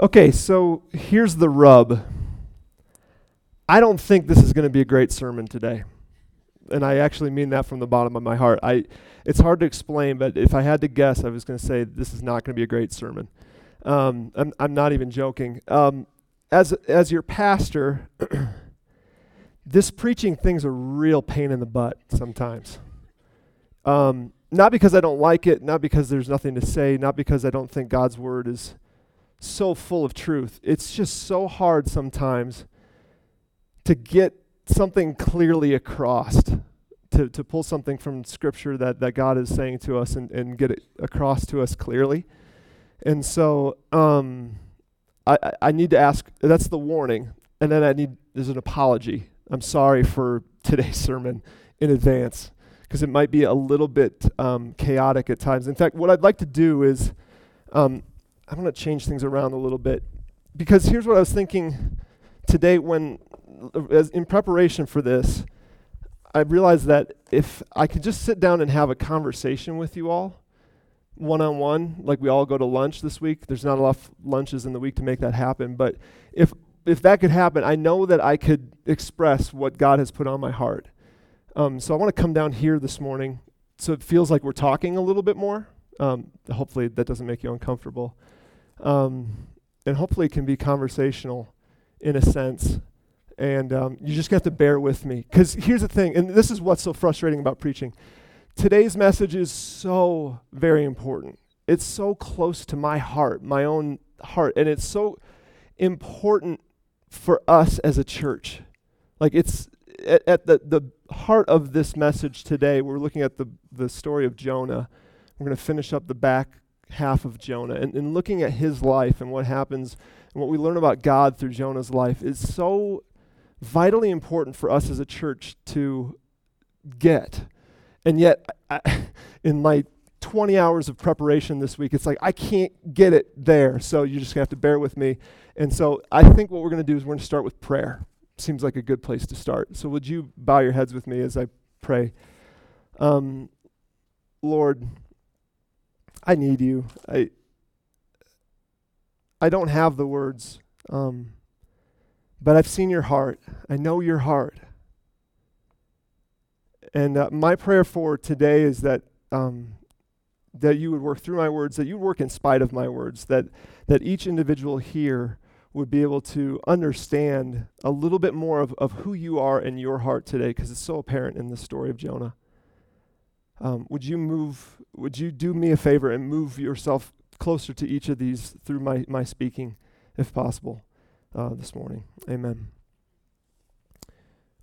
Okay, so here's the rub. I don't think this is going to be a great sermon today. And I actually mean that from the bottom of my heart. I it's hard to explain, but if I had to guess, I was going to say this is not going to be a great sermon. Um, I'm, I'm not even joking. Um, as as your pastor, this preaching thing's a real pain in the butt sometimes. Um, not because I don't like it, not because there's nothing to say, not because I don't think God's word is so full of truth. It's just so hard sometimes to get something clearly across, to, to pull something from Scripture that, that God is saying to us and, and get it across to us clearly. And so um, I, I need to ask that's the warning. And then I need, there's an apology. I'm sorry for today's sermon in advance because it might be a little bit um, chaotic at times. In fact, what I'd like to do is um, I'm going to change things around a little bit because here's what I was thinking today when, as in preparation for this, I realized that if I could just sit down and have a conversation with you all, one on one, like we all go to lunch this week. There's not enough lunches in the week to make that happen, but if if that could happen, I know that I could express what God has put on my heart. Um, so I want to come down here this morning, so it feels like we're talking a little bit more. Um, hopefully that doesn't make you uncomfortable. Um, and hopefully it can be conversational in a sense. And um, you just have to bear with me. Because here's the thing, and this is what's so frustrating about preaching. Today's message is so very important. It's so close to my heart, my own heart. And it's so important for us as a church. Like it's at, at the, the heart of this message today, we're looking at the, the story of Jonah. We're going to finish up the back half of Jonah. And, and looking at his life and what happens and what we learn about God through Jonah's life is so vitally important for us as a church to get. And yet, I, in my 20 hours of preparation this week, it's like I can't get it there. So you're just going to have to bear with me. And so I think what we're going to do is we're going to start with prayer. Seems like a good place to start. So would you bow your heads with me as I pray? Um, Lord, I need you. I I don't have the words, um, but I've seen your heart. I know your heart. And uh, my prayer for today is that um, that you would work through my words, that you work in spite of my words, that that each individual here would be able to understand a little bit more of, of who you are in your heart today, because it's so apparent in the story of Jonah. Um, would you move, would you do me a favor and move yourself closer to each of these through my, my speaking, if possible, uh, this morning? Amen.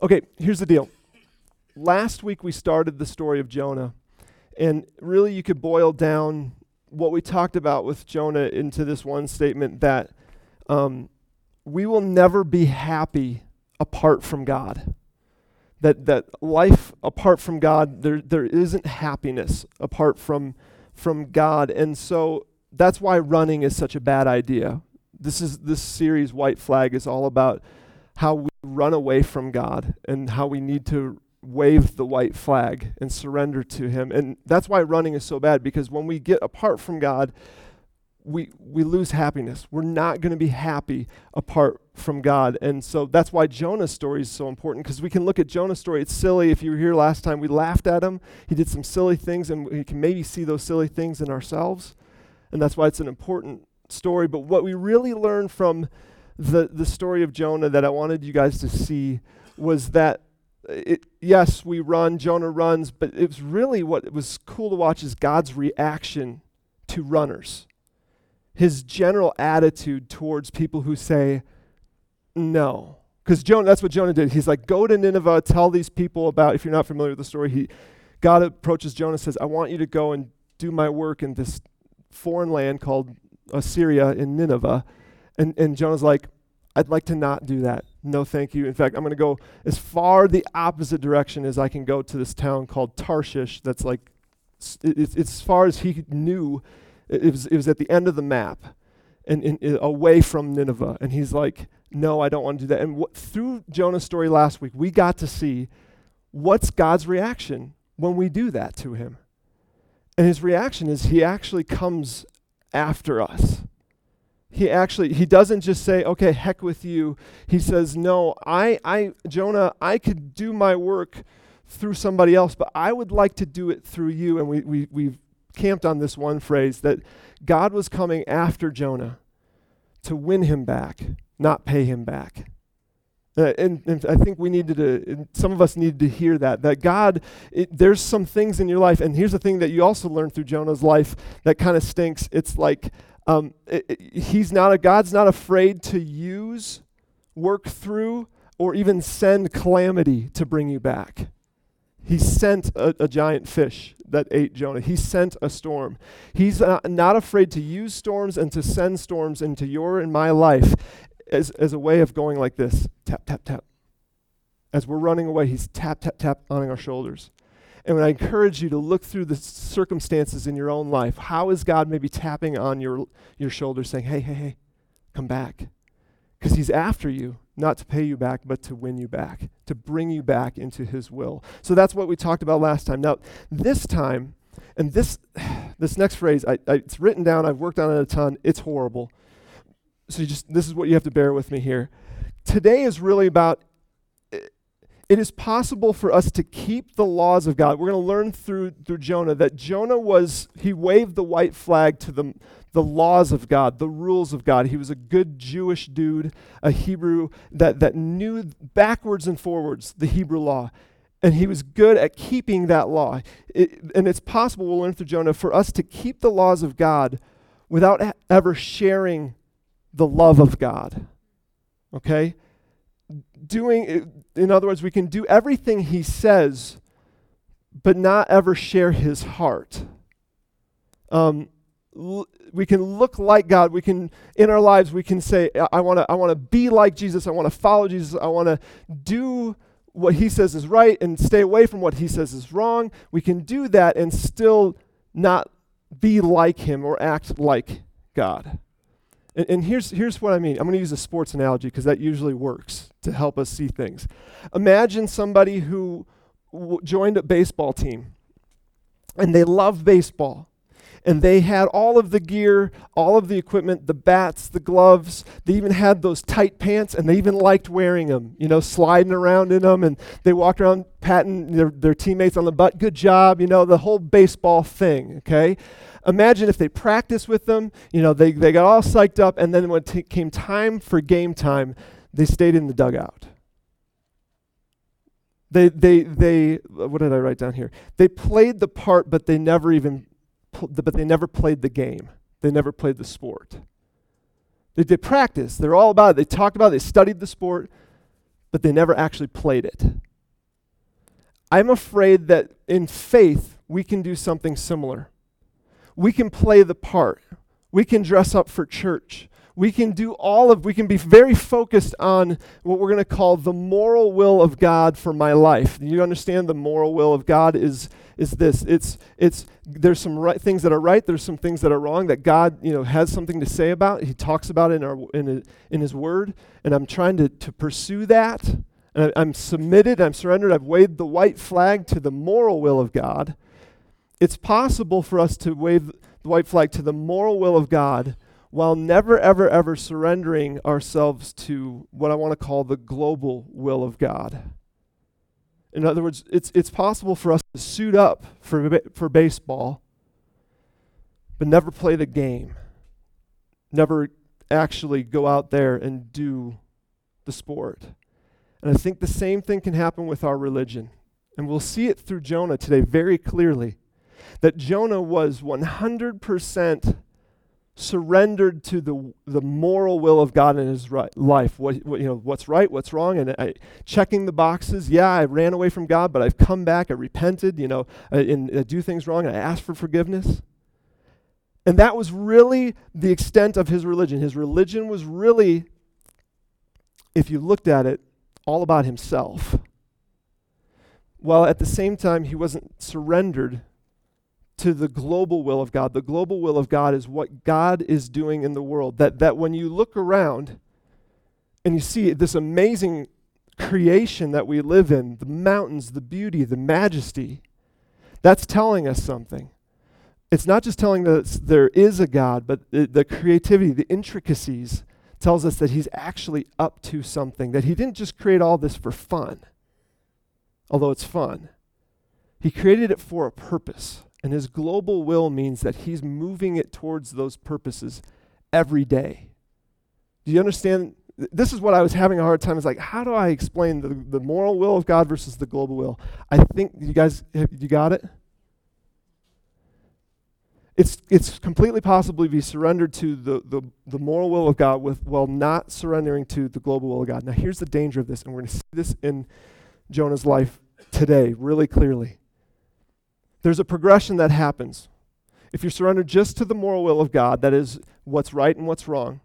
Okay, here's the deal. Last week we started the story of Jonah, and really you could boil down what we talked about with Jonah into this one statement that um, we will never be happy apart from God that that life apart from God there there isn't happiness apart from from God. And so that's why running is such a bad idea. This is this series white flag is all about how we run away from God and how we need to wave the white flag and surrender to him. And that's why running is so bad because when we get apart from God we, we lose happiness. We're not going to be happy apart from God. And so that's why Jonah's story is so important because we can look at Jonah's story. It's silly. If you were here last time, we laughed at him. He did some silly things, and we can maybe see those silly things in ourselves. And that's why it's an important story. But what we really learned from the, the story of Jonah that I wanted you guys to see was that uh, it, yes, we run, Jonah runs, but it was really what was cool to watch is God's reaction to runners his general attitude towards people who say no. Because Jonah, that's what Jonah did. He's like, go to Nineveh, tell these people about, if you're not familiar with the story, he, God approaches Jonah says, I want you to go and do my work in this foreign land called Assyria in Nineveh. And, and Jonah's like, I'd like to not do that. No, thank you. In fact, I'm going to go as far the opposite direction as I can go to this town called Tarshish. That's like, it's, it's as far as he knew it was, it was at the end of the map and, and, and away from Nineveh. And he's like, no, I don't want to do that. And what, through Jonah's story last week, we got to see what's God's reaction when we do that to him. And his reaction is he actually comes after us. he actually he doesn't just say okay heck with you he says no i i jonah i could do my work through somebody else but i would like to do it through you and we, we we've camped on this one phrase that god was coming after jonah to win him back not pay him back uh, and, and, I think we needed to, some of us needed to hear that, that God, it, there's some things in your life, and here's the thing that you also learned through Jonah's life that kind of stinks. It's like um, it, it, he's not a, God's not afraid to use, work through, or even send calamity to bring you back. He sent a, a giant fish that ate Jonah. He sent a storm. He's not, afraid to use storms and to send storms into your and my life as, as a way of going like this tap, tap, tap. As we're running away, he's tap, tap, tap on our shoulders. And I encourage you to look through the circumstances in your own life, how is God maybe tapping on your, your shoulder saying, hey, hey, hey, come back? Because he's after you, not to pay you back, but to win you back, to bring you back into his will. So that's what we talked about last time. Now, this time, and this, this next phrase, I, I, it's written down, I've worked on it a ton, it's horrible so you just this is what you have to bear with me here. Today is really about it is possible for us to keep the laws of God. We're going to learn through through Jonah that Jonah was he waved the white flag to the the laws of God, the rules of God. He was a good Jewish dude, a Hebrew that that knew backwards and forwards the Hebrew law. And he was good at keeping that law. It, and it's possible, we'll learn through Jonah, for us to keep the laws of God without ever sharing the love of God. Okay? Doing, in other words, we can do everything He says, but not ever share His heart. Um, we can look like God. We can, in our lives, we can say, I want to I wanna be like Jesus. I want to follow Jesus. I want to do what He says is right and stay away from what He says is wrong. We can do that and still not be like Him or act like God. And, and here's, here's what I mean. I'm going to use a sports analogy because that usually works to help us see things. Imagine somebody who w- joined a baseball team and they love baseball and they had all of the gear, all of the equipment, the bats, the gloves. They even had those tight pants, and they even liked wearing them, you know, sliding around in them. And they walked around patting their, their teammates on the butt. Good job, you know, the whole baseball thing, okay? imagine if they practiced with them, you know, they, they got all psyched up, and then when it t- came time for game time, they stayed in the dugout. They, they, they, what did I write down here? They played the part, but they never even, but they never played the game. They never played the sport. They did practice. They're all about it. They talked about it. They studied the sport, but they never actually played it. I'm afraid that in faith, we can do something similar we can play the part. We can dress up for church. We can do all of, we can be very focused on what we're going to call the moral will of God for my life. You understand the moral will of God is, is this. It's, it's, there's some right things that are right. There's some things that are wrong that God, you know, has something to say about. He talks about it in, our, in, in his word. And I'm trying to, to pursue that. And I, I'm submitted. I'm surrendered. I've waved the white flag to the moral will of God it's possible for us to wave the white flag to the moral will of God while never, ever, ever surrendering ourselves to what I want to call the global will of God. In other words, it's, it's possible for us to suit up for, for baseball, but never play the game, never actually go out there and do the sport. And I think the same thing can happen with our religion. And we'll see it through Jonah today very clearly that Jonah was 100% surrendered to the, the moral will of God in his right, life. What, what, you know, what's right, what's wrong, and I, checking the boxes. Yeah, I ran away from God, but I've come back. I repented, you know, and I do things wrong, and I asked for forgiveness. And that was really the extent of his religion. His religion was really, if you looked at it, all about himself. While at the same time, he wasn't surrendered to the global will of God. The global will of God is what God is doing in the world. That, that when you look around and you see this amazing creation that we live in the mountains, the beauty, the majesty that's telling us something. it's not just telling us there is a God, but the, the creativity, the intricacies tells us that he's actually up to something, that he didn't just create all this for fun, although it's fun. He created it for a purpose. And his global will means that he's moving it towards those purposes every day. Do you understand? This is what I was having a hard time. Is like, how do I explain the, the moral will of God versus the global will? I think you guys, you got it? It's, it's completely possible to be surrendered to the, the, the moral will of God with, while not surrendering to the global will of God. Now, here's the danger of this, and we're going to see this in Jonah's life today really clearly. There's a progression that happens. If you're surrendered just to the moral will of God, that is what's right and what's wrong,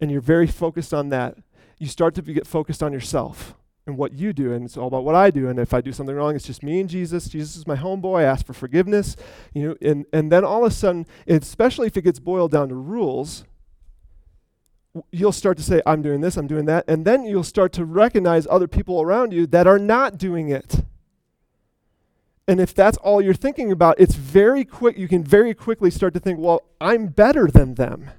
and you're very focused on that, you start to get focused on yourself and what you do, and it's all about what I do. And if I do something wrong, it's just me and Jesus. Jesus is my homeboy. I ask for forgiveness, you know. And and then all of a sudden, especially if it gets boiled down to rules, you'll start to say, "I'm doing this. I'm doing that," and then you'll start to recognize other people around you that are not doing it. And if that's all you're thinking about, it's very quick. You can very quickly start to think, "Well, I'm better than them."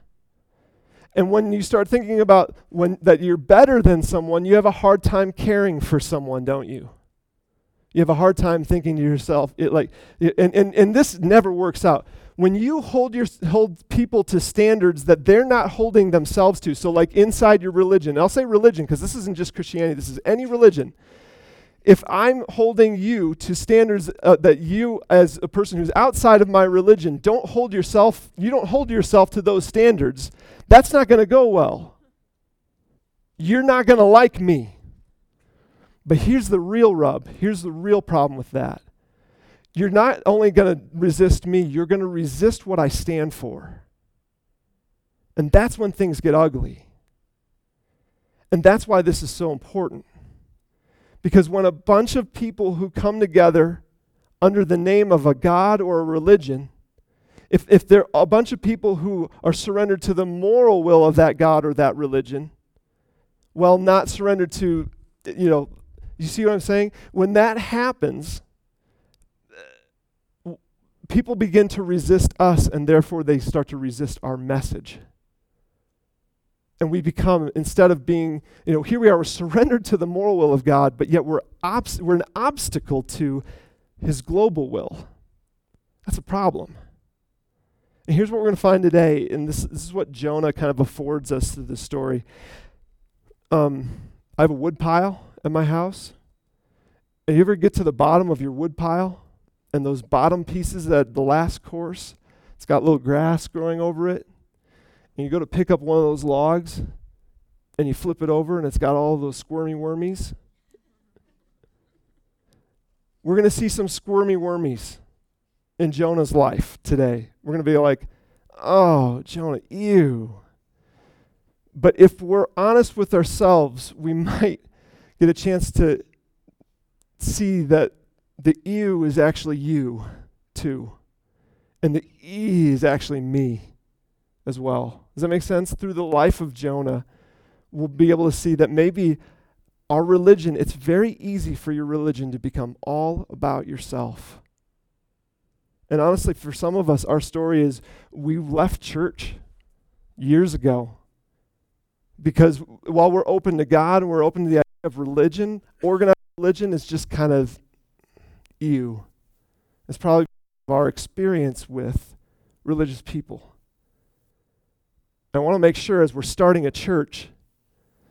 And when you start thinking about when that you're better than someone, you have a hard time caring for someone, don't you? You have a hard time thinking to yourself, it like, and, and, and this never works out. When you hold your hold people to standards that they're not holding themselves to, so like inside your religion, I'll say religion because this isn't just Christianity, this is any religion. If I'm holding you to standards uh, that you, as a person who's outside of my religion, don't hold yourself, you don't hold yourself to those standards, that's not going to go well. You're not going to like me. But here's the real rub. Here's the real problem with that. You're not only going to resist me, you're going to resist what I stand for. And that's when things get ugly. And that's why this is so important. Because when a bunch of people who come together under the name of a God or a religion if, if there are a bunch of people who are surrendered to the moral will of that God or that religion, well, not surrendered to, you know, you see what I'm saying? When that happens, people begin to resist us, and therefore they start to resist our message. And we become, instead of being, you know, here we are, we're surrendered to the moral will of God, but yet we're, we're an obstacle to his global will. That's a problem. And here's what we're going to find today, and this, this is what Jonah kind of affords us through this story. Um, I have a wood pile at my house. And you ever get to the bottom of your wood pile, and those bottom pieces, that the last course, it's got little grass growing over it, and you go to pick up one of those logs, and you flip it over, and it's got all those squirmy wormies. We're going to see some squirmy wormies in Jonah's life today. We're going to be like, oh, Jonah, ew. But if we're honest with ourselves, we might get a chance to see that the ew is actually you, too. And the e is actually me as well. Does that make sense? Through the life of Jonah, we'll be able to see that maybe our religion, it's very easy for your religion to become all about yourself. And honestly, for some of us, our story is we left church years ago because while we're open to God and we're open to the idea of religion, organized religion is just kind of ew. It's probably our experience with religious people. I want to make sure as we're starting a church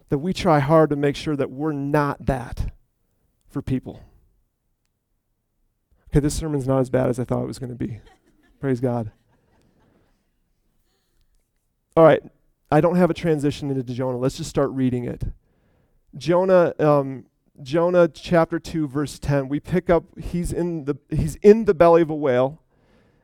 that we try hard to make sure that we're not that for people. Okay, this sermon's not as bad as I thought it was going to be. Praise God. All right, I don't have a transition into Jonah. Let's just start reading it. Jonah, um, Jonah chapter two, verse ten. We pick up. He's in the he's in the belly of a whale,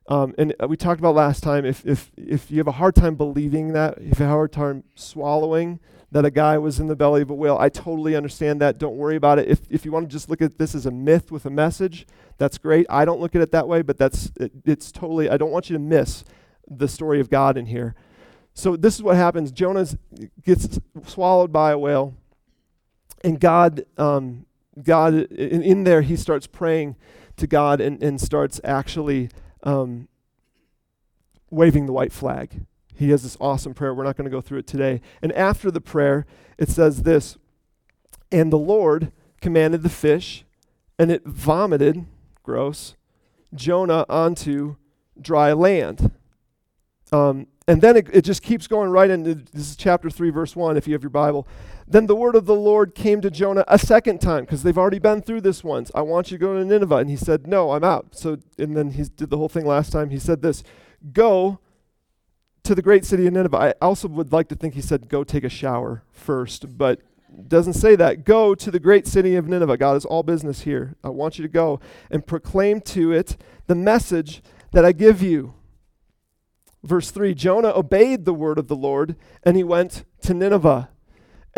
um, and we talked about last time. If if if you have a hard time believing that, if you have a hard time swallowing that a guy was in the belly of a whale. I totally understand that. Don't worry about it. If, if you want to just look at this as a myth with a message, that's great. I don't look at it that way, but that's it, it's totally, I don't want you to miss the story of God in here. So this is what happens. Jonah gets swallowed by a whale, and God, um, God in, in, there, he starts praying to God and, and starts actually um, waving the white flag. He has this awesome prayer. We're not going to go through it today. And after the prayer, it says this And the Lord commanded the fish, and it vomited, gross, Jonah onto dry land. Um, and then it, it just keeps going right into this is chapter 3, verse 1, if you have your Bible. Then the word of the Lord came to Jonah a second time, because they've already been through this once. I want you to go to Nineveh. And he said, No, I'm out. So, and then he did the whole thing last time. He said this Go to the great city of Nineveh. I also would like to think he said, Go take a shower first, but doesn't say that. Go to the great city of Nineveh. God is all business here. I want you to go and proclaim to it the message that I give you. Verse 3 Jonah obeyed the word of the Lord and he went to Nineveh.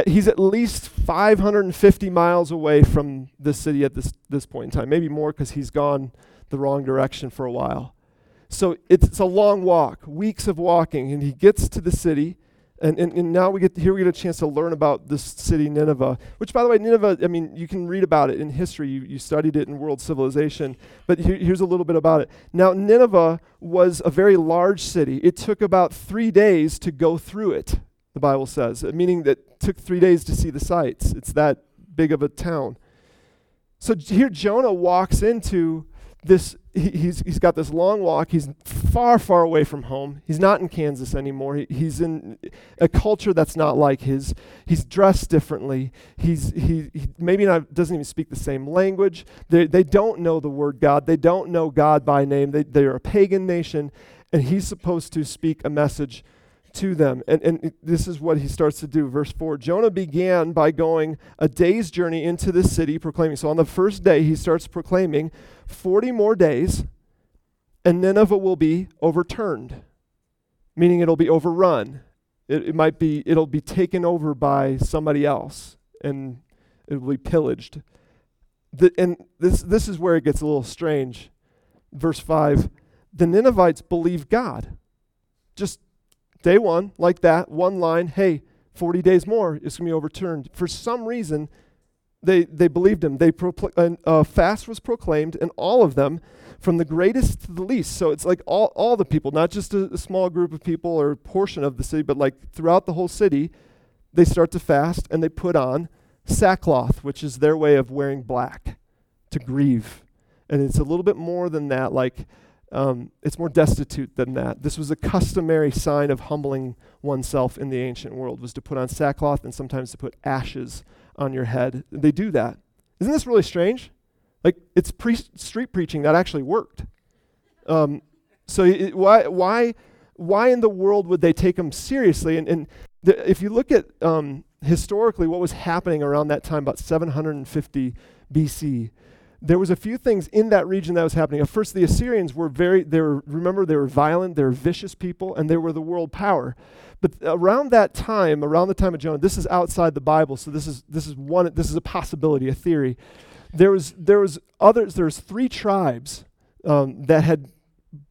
He's at least 550 miles away from the city at this, this point in time, maybe more because he's gone the wrong direction for a while. So it's, it's a long walk, weeks of walking, and he gets to the city and, and, and now we get here we get a chance to learn about this city Nineveh, which by the way, Nineveh, I mean, you can read about it in history. You, you studied it in world civilization. But here, here's a little bit about it. Now, Nineveh was a very large city. It took about three days to go through it, the Bible says, meaning that it took three days to see the sights. It's that big of a town. So here Jonah walks into this he, he's he's got this long walk. He's far, far away from home. He's not in Kansas anymore. He, he's in a culture that's not like his. He's dressed differently. He's he, he maybe not doesn't even speak the same language. They they don't know the word God. They don't know God by name. They they're a pagan nation, and he's supposed to speak a message to them. And, and this is what he starts to do. Verse 4 Jonah began by going a day's journey into the city, proclaiming. So on the first day, he starts proclaiming 40 more days, and Nineveh will be overturned, meaning it'll be overrun. It, it might be, it'll be taken over by somebody else, and it will be pillaged. The, and this, this is where it gets a little strange. Verse 5 The Ninevites believe God. Just Day one, like that, one line, hey, 40 days more, it's going to be overturned. For some reason, they, they believed him. They uh, fast was proclaimed, and all of them, from the greatest to the least. So it's like all, all the people, not just a, a small group of people or a portion of the city, but like throughout the whole city, they start to fast and they put on sackcloth, which is their way of wearing black to grieve. And it's a little bit more than that, like um, it's more destitute than that. This was a customary sign of humbling oneself in the ancient world, was to put on sackcloth and sometimes to put ashes on your head. They do that. Isn't this really strange? Like, it's pre- street preaching that actually worked. Um, so it, why, why, why in the world would they take them seriously? And, and if you look at um, historically what was happening around that time, about 750 BC, there was a few things in that region that was happening. At first, the Assyrians were very, they were, remember, they were violent, they were vicious people, and they were the world power. But around that time, around the time of Jonah, this is outside the Bible, so this is, this is one, this is a possibility, a theory. There was, there was others, there was three tribes um, that had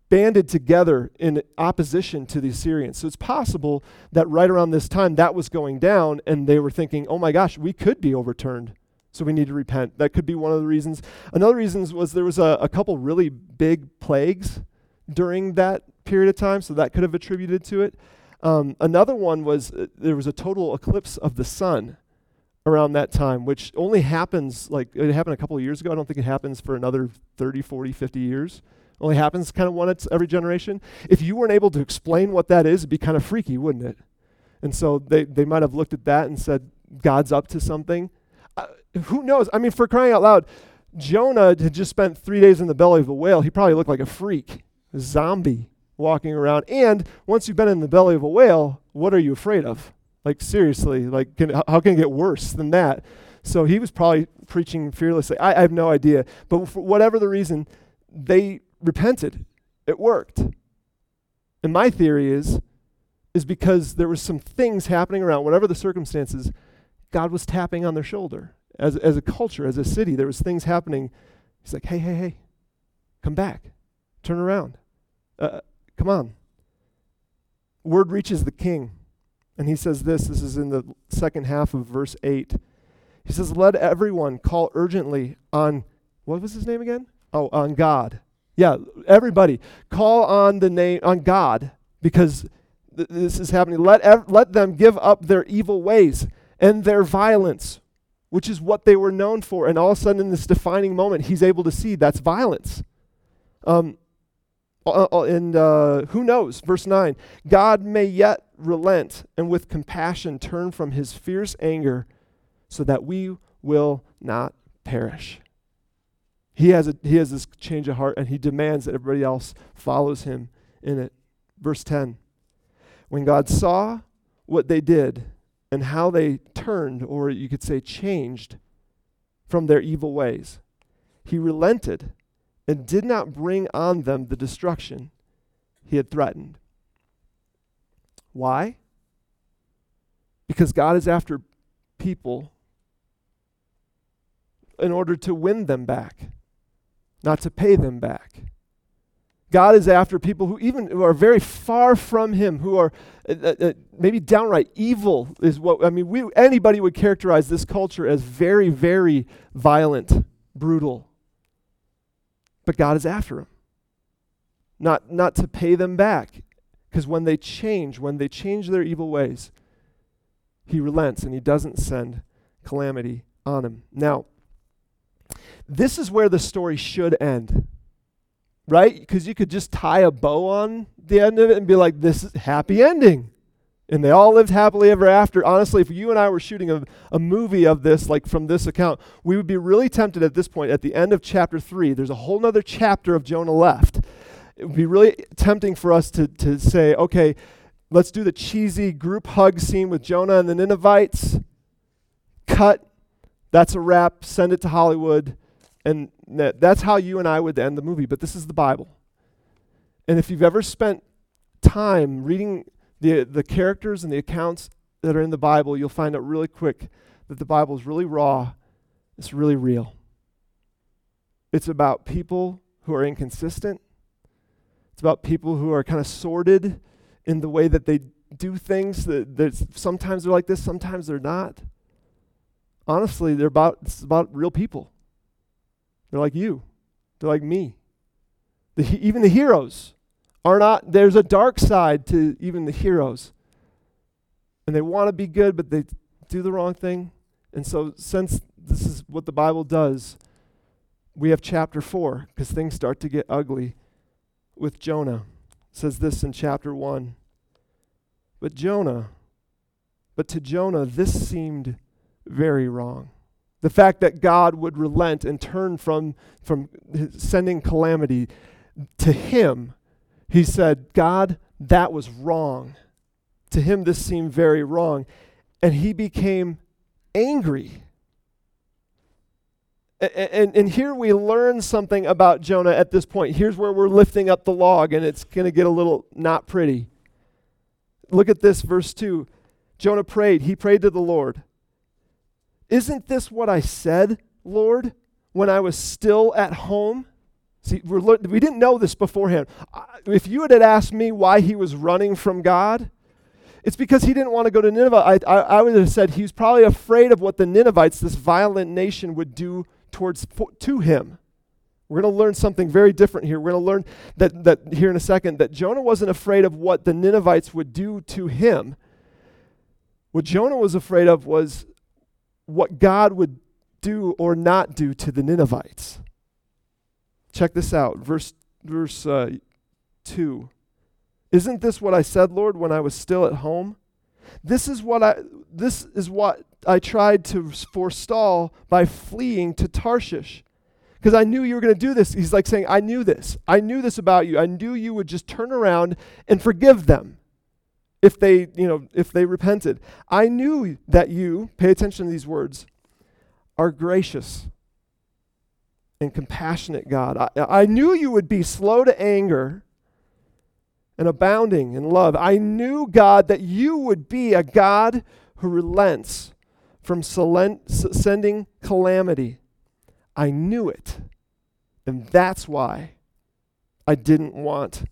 banded together in opposition to the Assyrians. So it's possible that right around this time that was going down, and they were thinking, oh my gosh, we could be overturned so we need to repent. That could be one of the reasons. Another reason was there was a, a couple really big plagues during that period of time, so that could have attributed to it. Um, another one was uh, there was a total eclipse of the sun around that time, which only happens like it happened a couple of years ago. I don't think it happens for another 30, 40, 50 years. Only happens kind of once every generation. If you weren't able to explain what that is, it'd be kind of freaky, wouldn't it? And so they, they might have looked at that and said, God's up to something who knows? I mean, for crying out loud, Jonah had just spent three days in the belly of a whale. He probably looked like a freak, a zombie walking around. And once you've been in the belly of a whale, what are you afraid of? Like, seriously, like, can, how can it get worse than that? So he was probably preaching fearlessly. I, I have no idea. But for whatever the reason, they repented. It worked. And my theory is, is because there was some things happening around, whatever the circumstances, God was tapping on their shoulder as, as a culture, as a city, there was things happening. He's like, hey, hey, hey, come back. Turn around. Uh, come on. Word reaches the king. And he says this this is in the second half of verse 8. He says, Let everyone call urgently on, what was his name again? Oh, on God. Yeah, everybody. Call on the name on God because th- this is happening. Let ev- let them give up their evil ways and their violence, which is what they were known for. And all of a sudden, in this defining moment, he's able to see that's violence. Um, uh, uh, and uh, who knows? Verse 9 God may yet relent and with compassion turn from his fierce anger so that we will not perish. He has, a, he has this change of heart and he demands that everybody else follows him in it. Verse 10 When God saw what they did and how they turned, or you could say changed, from their evil ways, he relented and did not bring on them the destruction he had threatened. Why? Because God is after people in order to win them back, not to pay them back. God is after people who even who are very far from Him, who are uh, uh, uh, maybe downright evil. Is what I mean. We anybody would characterize this culture as very, very violent, brutal. But God is after them, not not to pay them back, because when they change, when they change their evil ways, He relents and He doesn't send calamity on them. Now, this is where the story should end. Right? Because you could just tie a bow on the end of it and be like, this is happy ending. And they all lived happily ever after. Honestly, if you and I were shooting a, a movie of this, like from this account, we would be really tempted at this point, at the end of chapter three, there's a whole nother chapter of Jonah left. It would be really tempting for us to, to say, okay, let's do the cheesy group hug scene with Jonah and the Ninevites. Cut. That's a wrap. Send it to Hollywood. And that, that's how you and I would end the movie, but this is the Bible. And if you've ever spent time reading the, the characters and the accounts that are in the Bible, you'll find out really quick that the Bible is really raw, it's really real. It's about people who are inconsistent, it's about people who are kind of sordid in the way that they do things that, that sometimes they're like this, sometimes they're not. Honestly, they're about it's about real people. They're like you. They're like me. The, even the heroes are not, there's a dark side to even the heroes. And they want to be good, but they do the wrong thing. And so, since this is what the Bible does, we have chapter 4, because things start to get ugly with Jonah. It says this in chapter 1. But Jonah, but to Jonah, this seemed very wrong. The fact that God would relent and turn from, from sending calamity to him, he said, God, that was wrong. To him, this seemed very wrong. And he became angry. And, and, and, here we learn something about Jonah at this point. Here's where we're lifting up the log, and it's going to get a little not pretty. Look at this, verse 2. Jonah prayed. He prayed to the Lord. Isn't this what I said, Lord, when I was still at home? See, we're, we didn't know this beforehand. If you had asked me why he was running from God, it's because he didn't want to go to Nineveh. I, I, I would have said he was probably afraid of what the Ninevites, this violent nation, would do towards to him. We're going to learn something very different here. We're going to learn that, that here in a second that Jonah wasn't afraid of what the Ninevites would do to him. What Jonah was afraid of was what God would do or not do to the Ninevites. Check this out, verse, verse uh, 2. Isn't this what I said, Lord, when I was still at home? This is what I this is what I tried to forestall by fleeing to Tarshish. Because I knew you were going to do this. He's like saying, I knew this. I knew this about you. I knew you would just turn around and forgive them if they, you know, if they repented. I knew that you, pay attention to these words, are gracious and compassionate God. I, I knew you would be slow to anger and abounding in love. I knew, God, that you would be a God who relents from sending calamity. I knew it. And that's why I didn't want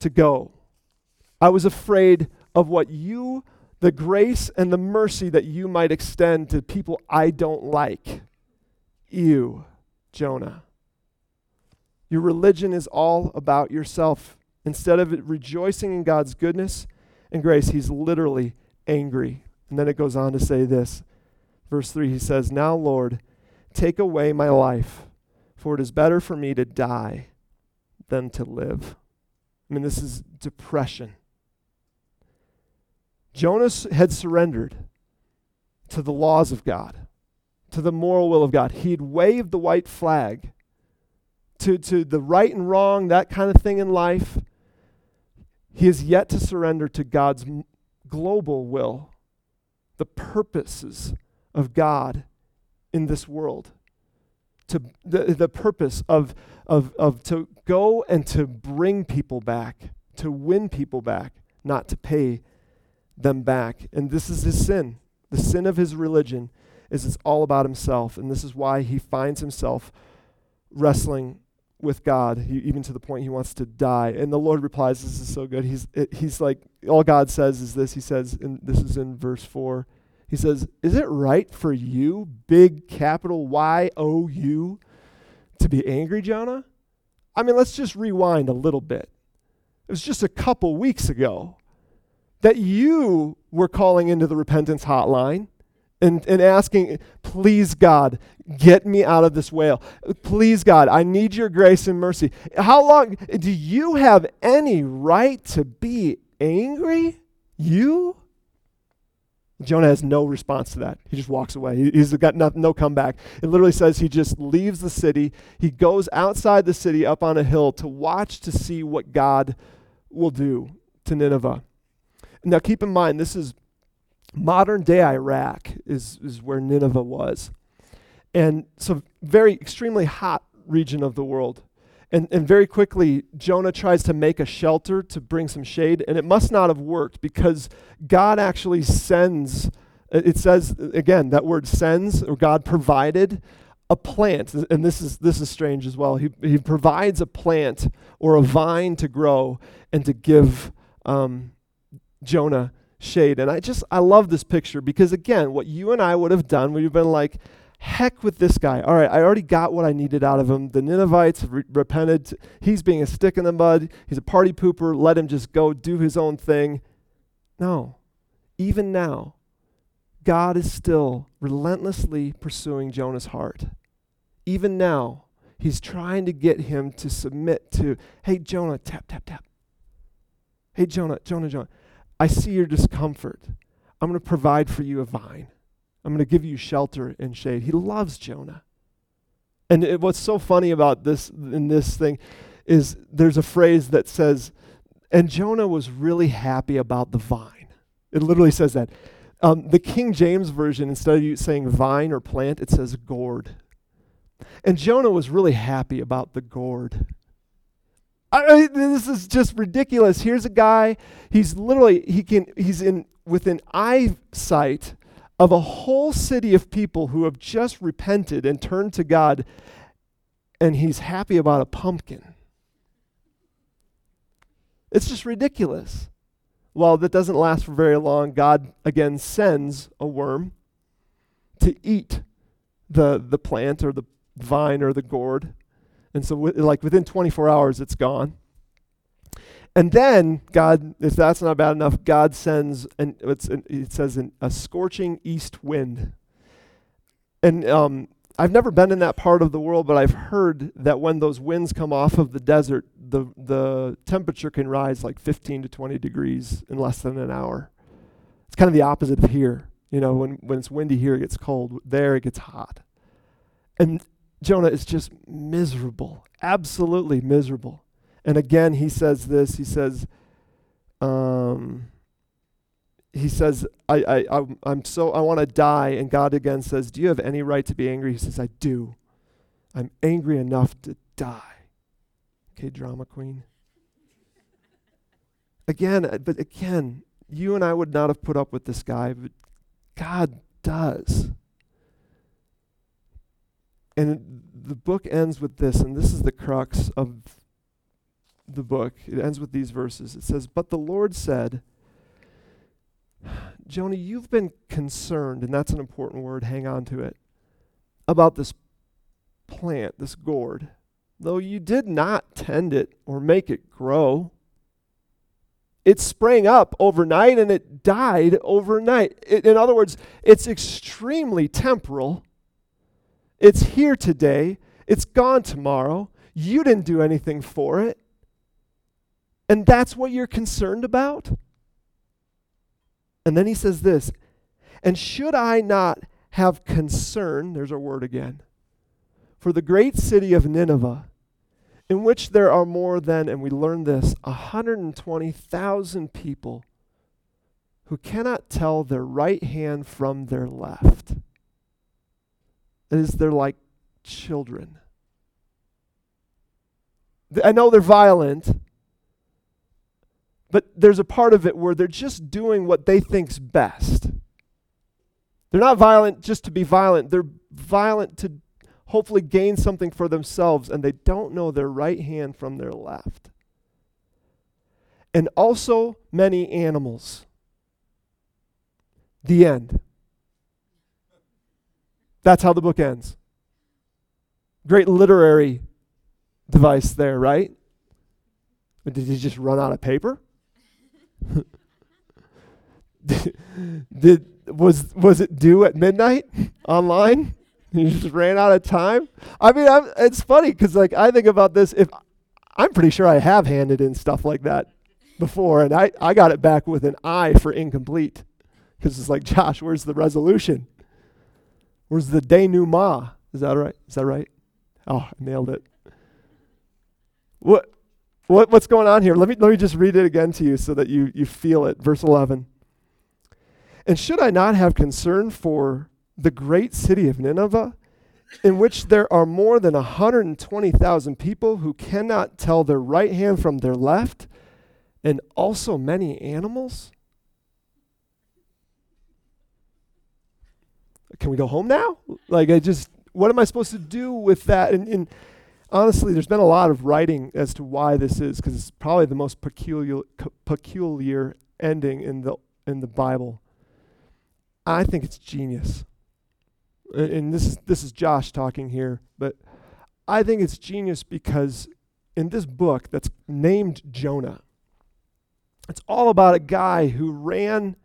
to go. I was afraid of what you, the grace and the mercy that you might extend to people I don't like. You, Jonah. Your religion is all about yourself. Instead of rejoicing in God's goodness and grace, he's literally angry. And then it goes on to say this. Verse 3 he says, Now, Lord, take away my life, for it is better for me to die than to live. I mean, this is depression. Jonah's had surrendered to the laws of God, to the moral will of God. He'd waved the white flag to, to the right and wrong, that kind of thing in life. He is yet to surrender to God's global will, the purposes of God in this world. To the, the purpose of, of, of to go and to bring people back, to win people back, not to pay them back. And this is his sin. The sin of his religion is it's all about himself. And this is why he finds himself wrestling with God, he, even to the point he wants to die. And the Lord replies, This is so good. He's, it, he's like, all God says is this. He says, and this is in verse 4. He says, Is it right for you, big capital Y O U, to be angry, Jonah? I mean, let's just rewind a little bit. It was just a couple weeks ago that you were calling into the repentance hotline and, and asking, please, God, get me out of this whale. Please, God, I need your grace and mercy. How long do you have any right to be angry? You? Jonah has no response to that. He just walks away. He, he's got no, no comeback. It literally says he just leaves the city. He goes outside the city up on a hill to watch to see what God will do to Nineveh. Now, keep in mind, this is modern day Iraq, is, is where Nineveh was. And so, very extremely hot region of the world. And, and very quickly, Jonah tries to make a shelter to bring some shade, and it must not have worked because God actually sends, it says, again, that word sends, or God provided a plant, and this is, this is strange as well. He, he provides a plant or a vine to grow and to give um, Jonah shade. And I just, I love this picture because, again, what you and I would have done, we'd have been like, heck with this guy. All right, I already got what I needed out of him. The Ninevites re- repented. He's being a stick in the mud. He's a party pooper. Let him just go do his own thing. No. Even now, God is still relentlessly pursuing Jonah's heart. Even now, he's trying to get him to submit to, hey, Jonah, tap, tap, tap. Hey, Jonah, Jonah, Jonah. I see your discomfort. I'm going to provide for you a vine. I'm going to give you shelter and shade. He loves Jonah. And it, what's so funny about this in this thing is there's a phrase that says, and Jonah was really happy about the vine. It literally says that. Um, the King James Version, instead of you saying vine or plant, it says gourd. And Jonah was really happy about the gourd. I, this is just ridiculous. Here's a guy. He's literally he can he's in within eyesight of a whole city of people who have just repented and turned to God, and he's happy about a pumpkin. It's just ridiculous. Well, that doesn't last for very long. God again sends a worm to eat the, the plant or the vine or the gourd. And so, like within 24 hours, it's gone. And then God, if that's not bad enough, God sends and it says an, a scorching east wind. And um, I've never been in that part of the world, but I've heard that when those winds come off of the desert, the the temperature can rise like 15 to 20 degrees in less than an hour. It's kind of the opposite of here. You know, when when it's windy here, it gets cold. There, it gets hot. And Jonah is just miserable, absolutely miserable. And again, he says this. He says, um, he says, I, I, I, am so, I want to die. And God again says, Do you have any right to be angry? He says, I do. I'm angry enough to die. Okay, drama queen. again, uh, but again, you and I would not have put up with this guy, but God does. And the book ends with this, and this is the crux of the book. It ends with these verses. It says, But the Lord said, Jonah, you've been concerned, and that's an important word, hang on to it, about this plant, this gourd. though you did not tend it or make it grow. It sprang up overnight and it died overnight. It, in other words, it's extremely temporal. It's here today, it's gone tomorrow. You didn't do anything for it. And that's what you're concerned about? And then he says this, and should I not have concern, there's our word again, for the great city of Nineveh, in which there are more than, and we learn this, 120,000 people who cannot tell their right hand from their left. Is, they're like children. I know they're violent, but there's a part of it where they're just doing what they think's best. They're not violent just to be violent. They're violent to hopefully gain something for themselves, and they don't know their right hand from their left. And also many animals. The end. That's how the book ends. Great literary device there, right? But did he just run out of paper? did, did was was it due at midnight online? You just ran out of time. I mean, I'm, it's funny because like I think about this. If I'm pretty sure I have handed in stuff like that before, and I I got it back with an I for incomplete because it's like Josh, where's the resolution? Where's the denouement? Is that right? Is that right? Oh, I nailed it. What what, what's going on here? Let me, let me just read it again to you so that you, you feel it. Verse 11. And should I not have concern for the great city of Nineveh, in which there are more than 120,000 people who cannot tell their right hand from their left, and also many animals? Can we go home now? Like, I just, what am I supposed to do with that? And, and honestly, there's been a lot of writing as to why this is, because it's probably the most peculiar, peculiar ending in the in the Bible. I think it's genius. And this is this is Josh talking here, but I think it's genius because in this book that's named Jonah, it's all about a guy who ran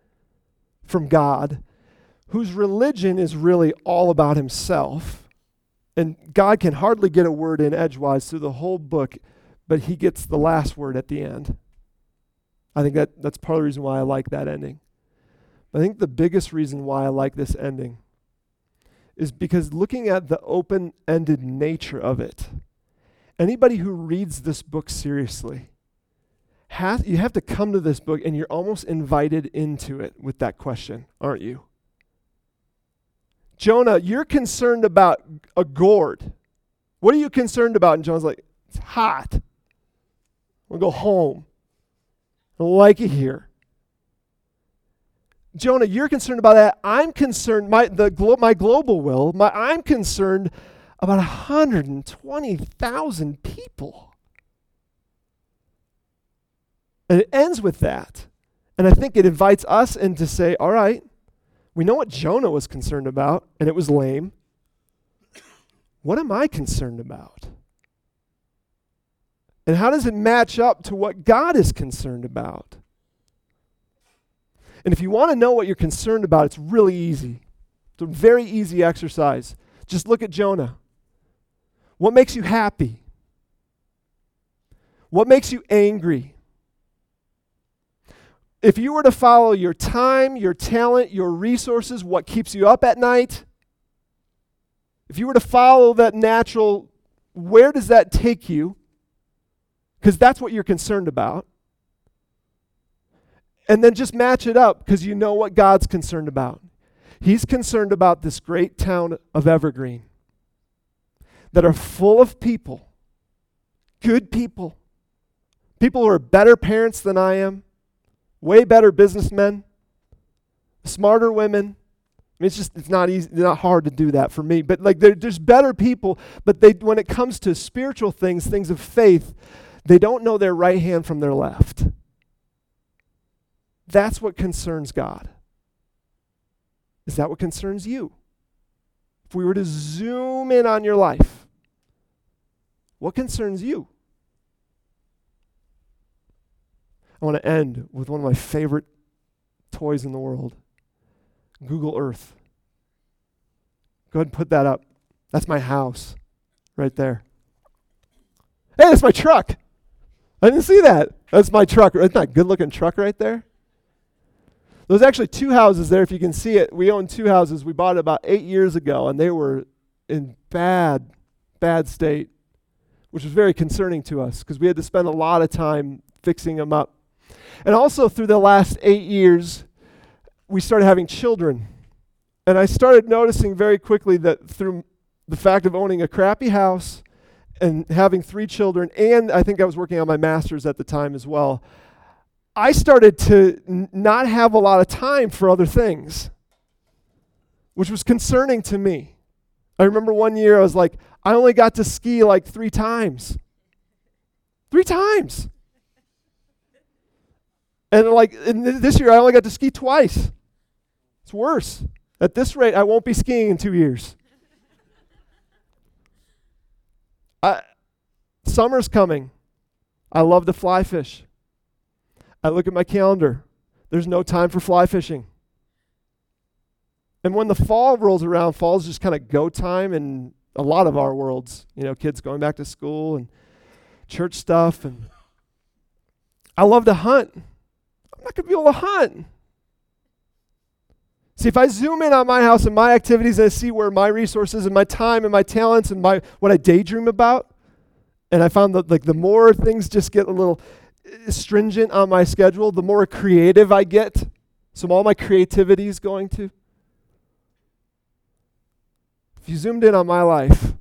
from God, whose religion is really all about himself and God can hardly get a word in edgewise through the whole book, but he gets the last word at the end. I think that, that's part of the reason why I like that ending. I think the biggest reason why I like this ending is because looking at the open ended nature of it, anybody who reads this book seriously, has, you have to come to this book and you're almost invited into it with that question, aren't you? Jonah, you're concerned about a gourd. What are you concerned about? And Jonah's like, it's hot. To go home. I don't like it here. Jonah, you're concerned about that. I'm concerned, my, the glo- my global will, my, I'm concerned about 120,000 people. And it ends with that. And I think it invites us in to say, all right, we know what Jonah was concerned about, and it was lame. What am I concerned about? And how does it match up to what God is concerned about? And if you want to know what you're concerned about, it's really easy. It's a very easy exercise. Just look at Jonah. What makes you happy? What makes you angry? If you were to follow your time, your talent, your resources, what keeps you up at night, if you were to follow that natural, where does that take you? Because that's what you're concerned about. And then just match it up because you know what God's concerned about. He's concerned about this great town of Evergreen that are full of people, good people, people who are better parents than I am way better businessmen, smarter women. I mean, it's just it's not easy, not hard to do that for me. But like, there's better people. But they, when it comes to spiritual things, things of faith, they don't know their right hand from their left. That's what concerns God. Is that what concerns you? If we were to zoom in on your life, What concerns you? I want to end with one of my favorite toys in the world Google Earth. Go ahead and put that up. That's my house right there. Hey, that's my truck. I didn't see that. That's my truck. Isn't that good looking truck right there? There's actually two houses there, if you can see it. We own two houses. We bought it about eight years ago, and they were in bad, bad state, which was very concerning to us because we had to spend a lot of time fixing them up. And also, through the last eight years, we started having children. And I started noticing very quickly that through the fact of owning a crappy house and having three children, and I think I was working on my master's at the time as well, I started to n- not have a lot of time for other things, which was concerning to me. I remember one year I was like, I only got to ski like three times. Three times. And like and this year I only got to ski twice. It's worse. At this rate, I won't be skiing in two years. I, summer's coming. I love to fly fish. I look at my calendar. There's no time for fly fishing. And when the fall rolls around, fall's just kind of go time in a lot of our worlds. You know, kids going back to school and church stuff. And I love to hunt. Going to be able to hunt. See, if I zoom in on my house and my activities and I see where my resources and my time and my talents and my what I daydream about, and I found that like the more things just get a little stringent on my schedule, the more creative I get. So all my creativity is going to. If you zoomed in on my life,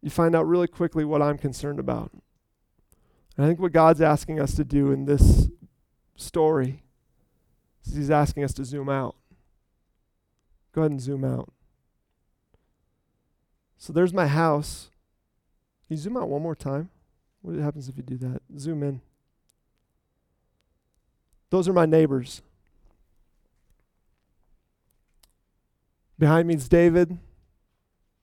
you find out really quickly what I'm concerned about. And I think what God's asking us to do in this story is He's asking us to zoom out. Go ahead and zoom out. So there's my house. Can you zoom out one more time? What happens if you do that? Zoom in. Those are my neighbors. Behind me is David.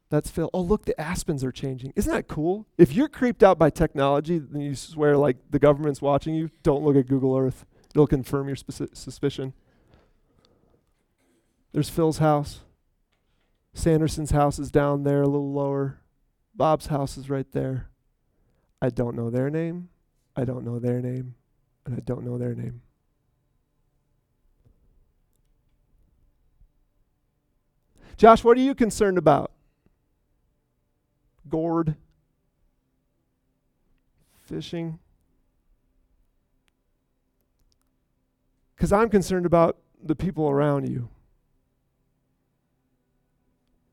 That's Phil. Oh, look, the aspens are changing. Isn't that cool? If you're creeped out by technology, then you swear like the government's watching you, don't look at Google Earth. It'll confirm your suspicion. There's Phil's house. Sanderson's house is down there a little lower. Bob's house is right there. I don't know their name. I don't know their name. And I don't know their name. Josh, what are you concerned about? Gourd? Fishing? Because I'm concerned about the people around you.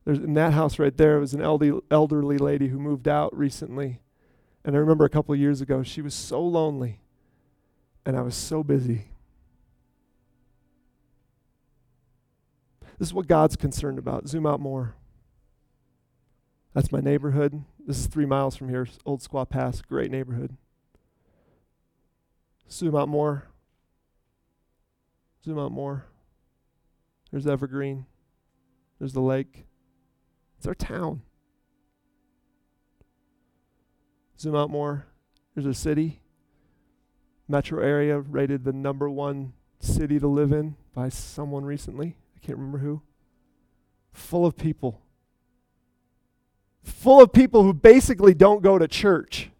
There's in that house right there was an elderly, elderly lady who moved out recently. And I remember a couple of years ago, she was so lonely, and I was so busy. This is what God's concerned about. Zoom out more. That's my neighborhood. This is three miles from here, Old Squaw Pass. Great neighborhood. Zoom out more. Zoom out more. There's Evergreen. There's the lake. It's our town. Zoom out more. There's a city, metro area, rated the number one city to live in by someone recently. I can't remember who. Full of people. Full of people who basically don't go to church.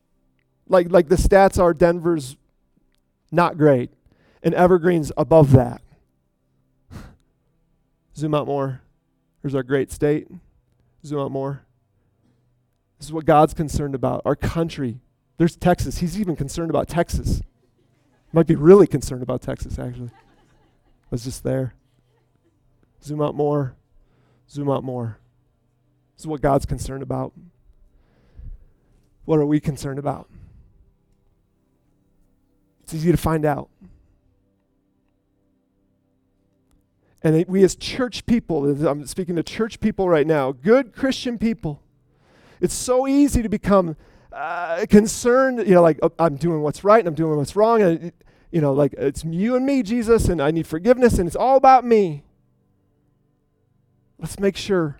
Like, like the stats are Denver's not great, and Evergreen's above that. Zoom out more. There's our great state. Zoom out more. This is what God's concerned about. Our country. There's Texas. He's even concerned about Texas. Might be really concerned about Texas, actually. I was just there. Zoom out more. Zoom out more. This is what God's concerned about. What are we concerned about? It's easy to find out. And we, as church people, I'm speaking to church people right now, good Christian people, it's so easy to become uh, concerned, you know, like, oh, I'm doing what's right and I'm doing what's wrong. And, you know, like, it's you and me, Jesus, and I need forgiveness, and it's all about me. Let's make sure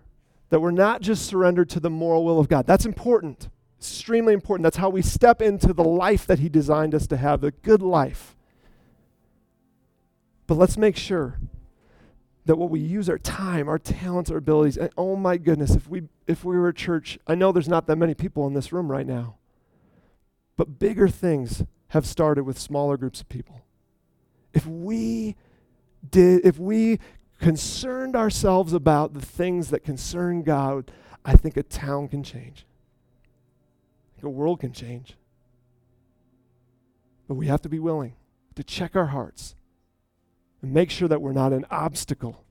that we're not just surrendered to the moral will of God. That's important. extremely important. That's how we step into the life that He designed us to have, the good life. But let's make sure that what we use our time, our talents, our abilities, and oh my goodness, if we if we were a church, I know there's not that many people in this room right now. But bigger things have started with smaller groups of people. If we did if we concerned ourselves about the things that concern God, I think a town can change. I think a world can change. But we have to be willing to check our hearts and make sure that we're not an obstacle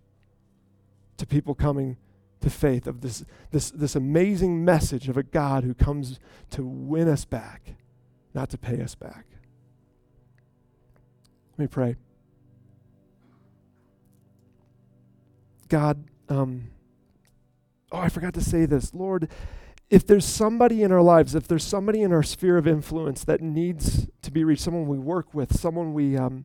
to people coming to faith of this, this, this amazing message of a God who comes to win us back, not to pay us back. Let me pray. God, um, oh, I forgot to say this. Lord, if there's somebody in our lives, if there's somebody in our sphere of influence that needs to be reached, someone we work with, someone we, um,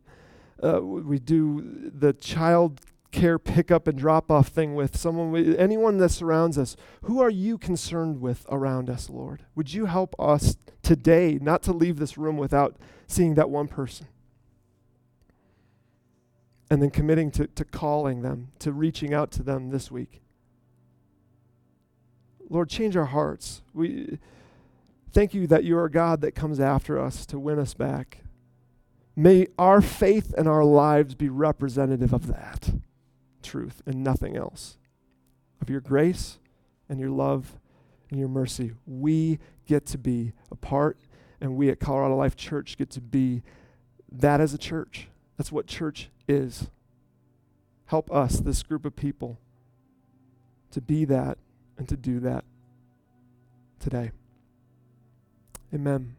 uh, we do the child care pickup and drop off thing with, someone, we, anyone that surrounds us, who are you concerned with around us, Lord? Would you help us today not to leave this room without seeing that one person? And then committing to, to calling them, to reaching out to them this week. Lord, change our hearts. We thank you that you are a God that comes after us to win us back. May our faith and our lives be representative of that truth and nothing else. Of your grace and your love and your mercy. We get to be a part, and we at Colorado Life Church get to be that as a church. That's what church is. Help us, this group of people, to be that and to do that today. Amen.